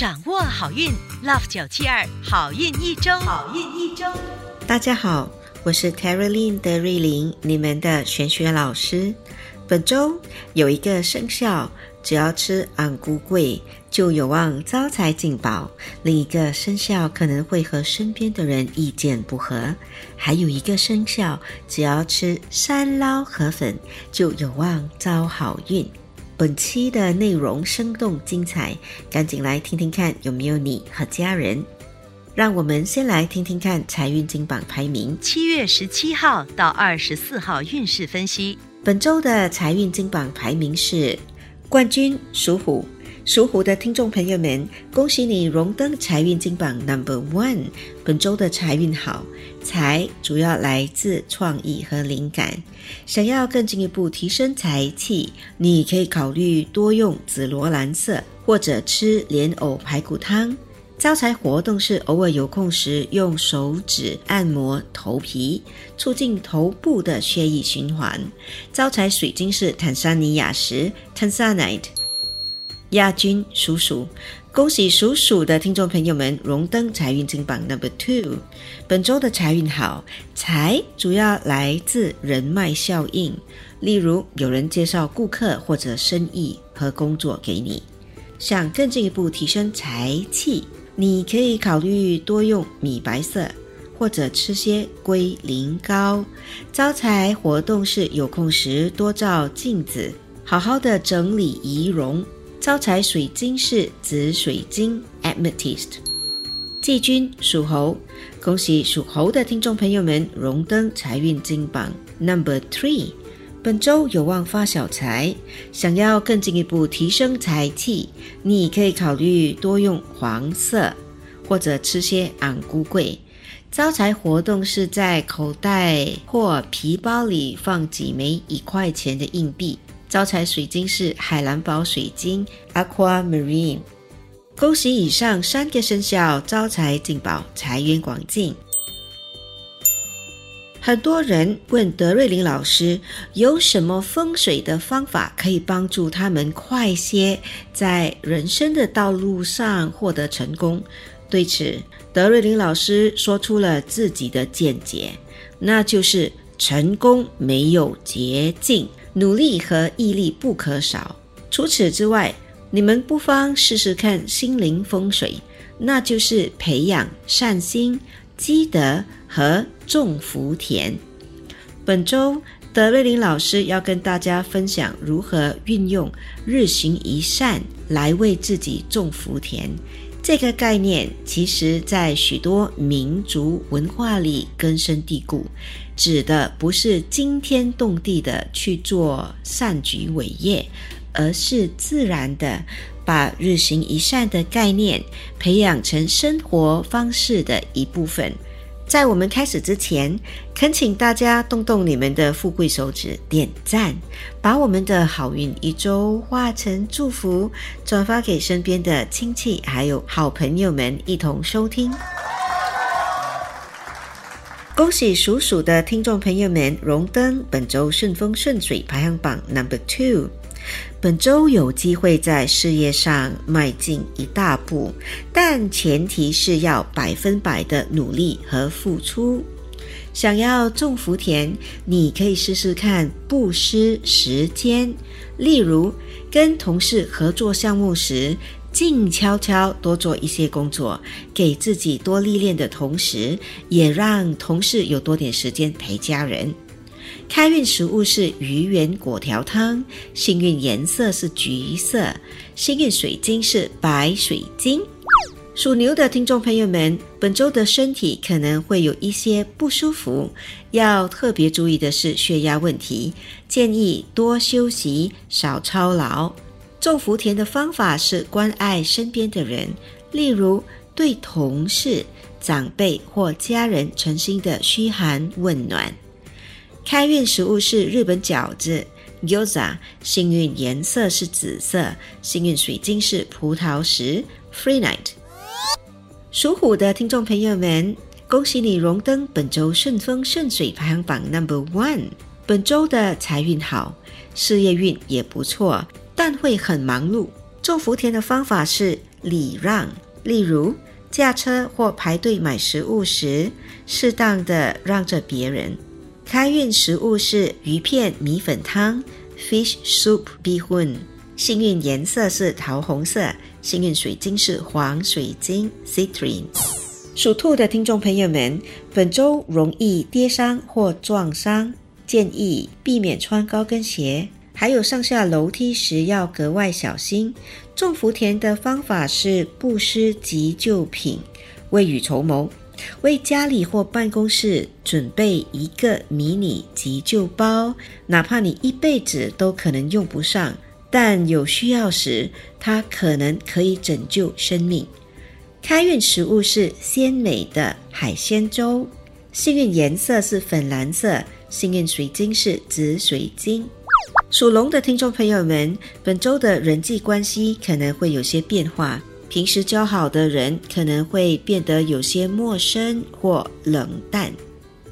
掌握好运，Love 九七二好运一周，好运一周。大家好，我是 Terry Lin 的瑞琳，你们的玄学老师。本周有一个生肖，只要吃昂菇桂，就有望招财进宝；另一个生肖可能会和身边的人意见不合；还有一个生肖，只要吃山捞河粉，就有望招好运。本期的内容生动精彩，赶紧来听听看有没有你和家人。让我们先来听听看财运金榜排名。七月十七号到二十四号运势分析。本周的财运金榜排名是冠军属虎，属虎的听众朋友们，恭喜你荣登财运金榜 Number One。本周的财运好，财主要来自创意和灵感。想要更进一步提升财气，你可以考虑多用紫罗兰色，或者吃莲藕排骨汤。招财活动是偶尔有空时用手指按摩头皮，促进头部的血液循环。招财水晶是坦桑尼亚石 （Tanzanite）。亚军属鼠，恭喜属鼠的听众朋友们荣登财运金榜 Number Two。本周的财运好，财主要来自人脉效应，例如有人介绍顾客或者生意和工作给你。想更进一步提升财气。你可以考虑多用米白色，或者吃些龟苓膏。招财活动是有空时多照镜子，好好的整理仪容。招财水晶是紫水晶 （Amethyst）。季军属猴，恭喜属猴的听众朋友们荣登财运金榜 Number Three。本周有望发小财，想要更进一步提升财气，你可以考虑多用黄色，或者吃些昂菇桂。招财活动是在口袋或皮包里放几枚一块钱的硬币。招财水晶是海蓝宝水晶 （Aquamarine）。恭喜以上三个生肖招财进宝，财源广进。很多人问德瑞琳老师有什么风水的方法可以帮助他们快些在人生的道路上获得成功。对此，德瑞琳老师说出了自己的见解，那就是成功没有捷径，努力和毅力不可少。除此之外，你们不妨试试看心灵风水，那就是培养善心。积德和种福田。本周德瑞林老师要跟大家分享如何运用日行一善来为自己种福田。这个概念其实在许多民族文化里根深蒂固，指的不是惊天动地的去做善举伟业，而是自然的。把日行一善的概念培养成生活方式的一部分。在我们开始之前，恳请大家动动你们的富贵手指，点赞，把我们的好运一周化成祝福，转发给身边的亲戚还有好朋友们一同收听。恭喜属鼠的听众朋友们荣登本周顺风顺水排行榜 Number Two。本周有机会在事业上迈进一大步，但前提是要百分百的努力和付出。想要种福田，你可以试试看不失时间，例如跟同事合作项目时，静悄悄多做一些工作，给自己多历练的同时，也让同事有多点时间陪家人。开运食物是鱼圆果条汤，幸运颜色是橘色，幸运水晶是白水晶。属牛的听众朋友们，本周的身体可能会有一些不舒服，要特别注意的是血压问题，建议多休息，少操劳。种福田的方法是关爱身边的人，例如对同事、长辈或家人诚心的嘘寒问暖。开运食物是日本饺子 （Gyoza），幸运颜色是紫色，幸运水晶是葡萄石 （free night）。属虎的听众朋友们，恭喜你荣登本周顺风顺水排行榜 Number One。本周的财运好，事业运也不错，但会很忙碌。种福田的方法是礼让。例如，驾车或排队买食物时，适当的让着别人。开运食物是鱼片米粉汤 （fish soup bihun）。幸运颜色是桃红色。幸运水晶是黄水晶 （citrine）。属兔的听众朋友们，本周容易跌伤或撞伤，建议避免穿高跟鞋。还有上下楼梯时要格外小心。种福田的方法是布施急救品，未雨绸缪，为家里或办公室准备一个迷你急救包，哪怕你一辈子都可能用不上，但有需要时，它可能可以拯救生命。开运食物是鲜美的海鲜粥，幸运颜色是粉蓝色，幸运水晶是紫水晶。属龙的听众朋友们，本周的人际关系可能会有些变化。平时交好的人可能会变得有些陌生或冷淡。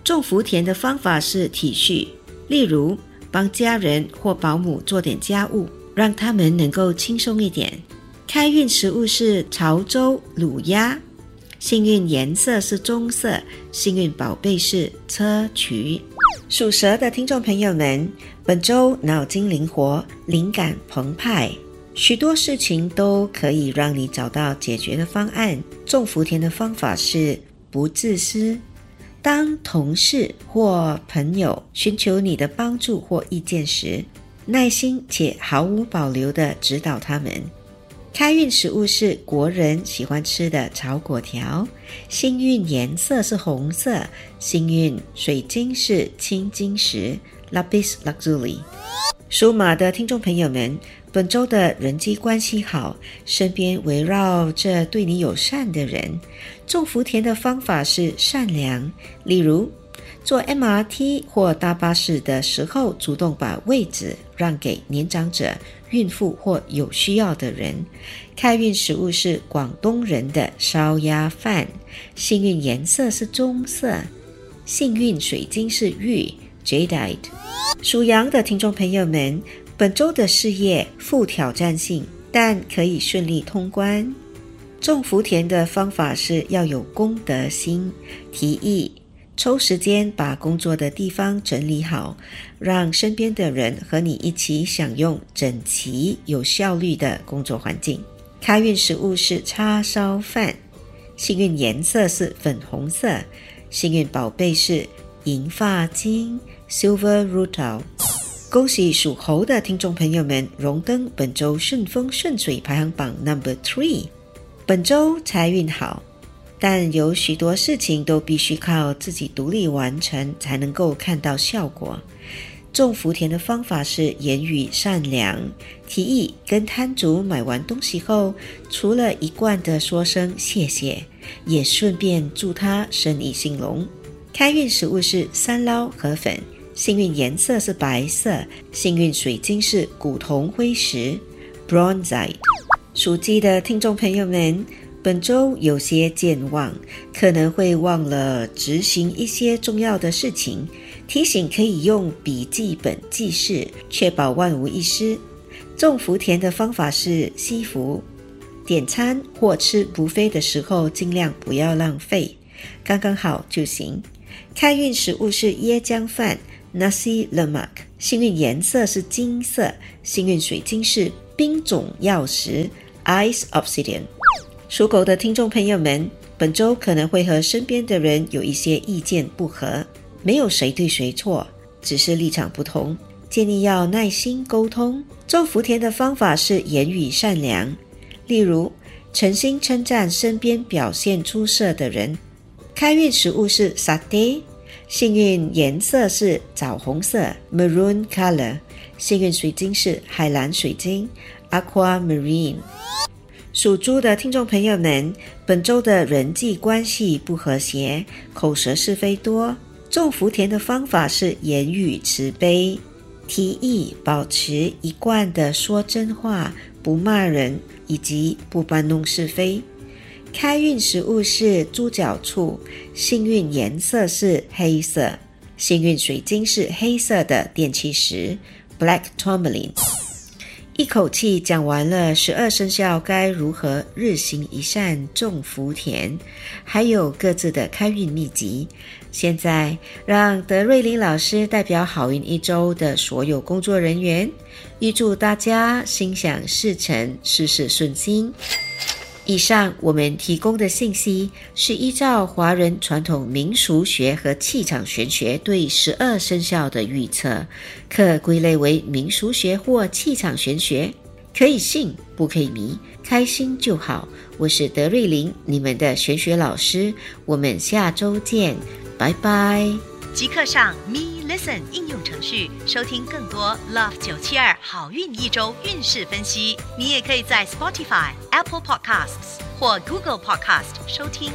种福田的方法是体恤，例如帮家人或保姆做点家务，让他们能够轻松一点。开运食物是潮州卤鸭，幸运颜色是棕色，幸运宝贝是砗磲。属蛇的听众朋友们。本周脑筋灵活，灵感澎湃，许多事情都可以让你找到解决的方案。种福田的方法是不自私。当同事或朋友寻求你的帮助或意见时，耐心且毫无保留地指导他们。开运食物是国人喜欢吃的炒果条，幸运颜色是红色，幸运水晶是青金石。Lapis Lazuli，属马的听众朋友们，本周的人际关系好，身边围绕着对你友善的人。种福田的方法是善良，例如坐 MRT 或搭巴士的时候，主动把位置让给年长者、孕妇或有需要的人。开运食物是广东人的烧鸭饭，幸运颜色是棕色，幸运水晶是玉。Jadeite，属羊的听众朋友们，本周的事业富挑战性，但可以顺利通关。种福田的方法是要有功德心，提议抽时间把工作的地方整理好，让身边的人和你一起享用整齐、有效率的工作环境。开运食物是叉烧饭，幸运颜色是粉红色，幸运宝贝是银发晶。Silver Rutal，恭喜属猴的听众朋友们荣登本周顺风顺水排行榜 Number Three。本周财运好，但有许多事情都必须靠自己独立完成才能够看到效果。种福田的方法是言语善良，提议跟摊主买完东西后，除了一贯的说声谢谢，也顺便祝他生意兴隆。开运食物是三捞河粉。幸运颜色是白色，幸运水晶是古铜灰石 （Bronzite）。属鸡的听众朋友们，本周有些健忘，可能会忘了执行一些重要的事情，提醒可以用笔记本记事，确保万无一失。种福田的方法是惜福，点餐或吃不飞的时候，尽量不要浪费，刚刚好就行。开运食物是椰浆饭。Nasi lemak，幸运颜色是金色，幸运水晶是冰种曜石 （Ice Obsidian）。属狗的听众朋友们，本周可能会和身边的人有一些意见不合，没有谁对谁错，只是立场不同，建议要耐心沟通。做福田的方法是言语善良，例如诚心称赞身边表现出色的人。开运食物是 satay。幸运颜色是枣红色 （maroon color），幸运水晶是海蓝水晶 （aquamarine）。属猪的听众朋友们，本周的人际关系不和谐，口舌是非多。种福田的方法是言语慈悲，提议保持一贯的说真话，不骂人，以及不搬弄是非。开运食物是猪脚醋，幸运颜色是黑色，幸运水晶是黑色的电气石 （Black Tourmaline）。一口气讲完了十二生肖该如何日行一善种福田，还有各自的开运秘籍。现在让德瑞琳老师代表好运一周的所有工作人员，预祝大家心想事成，事事顺心。以上我们提供的信息是依照华人传统民俗学和气场玄学对十二生肖的预测，可归类为民俗学或气场玄学，可以信不可以迷，开心就好。我是德瑞琳，你们的玄学老师，我们下周见，拜拜。即刻上咪 Listen 应用程序收听更多 Love 九七二好运一周运势分析。你也可以在 Spotify、Apple Podcasts 或 Google Podcast 收听。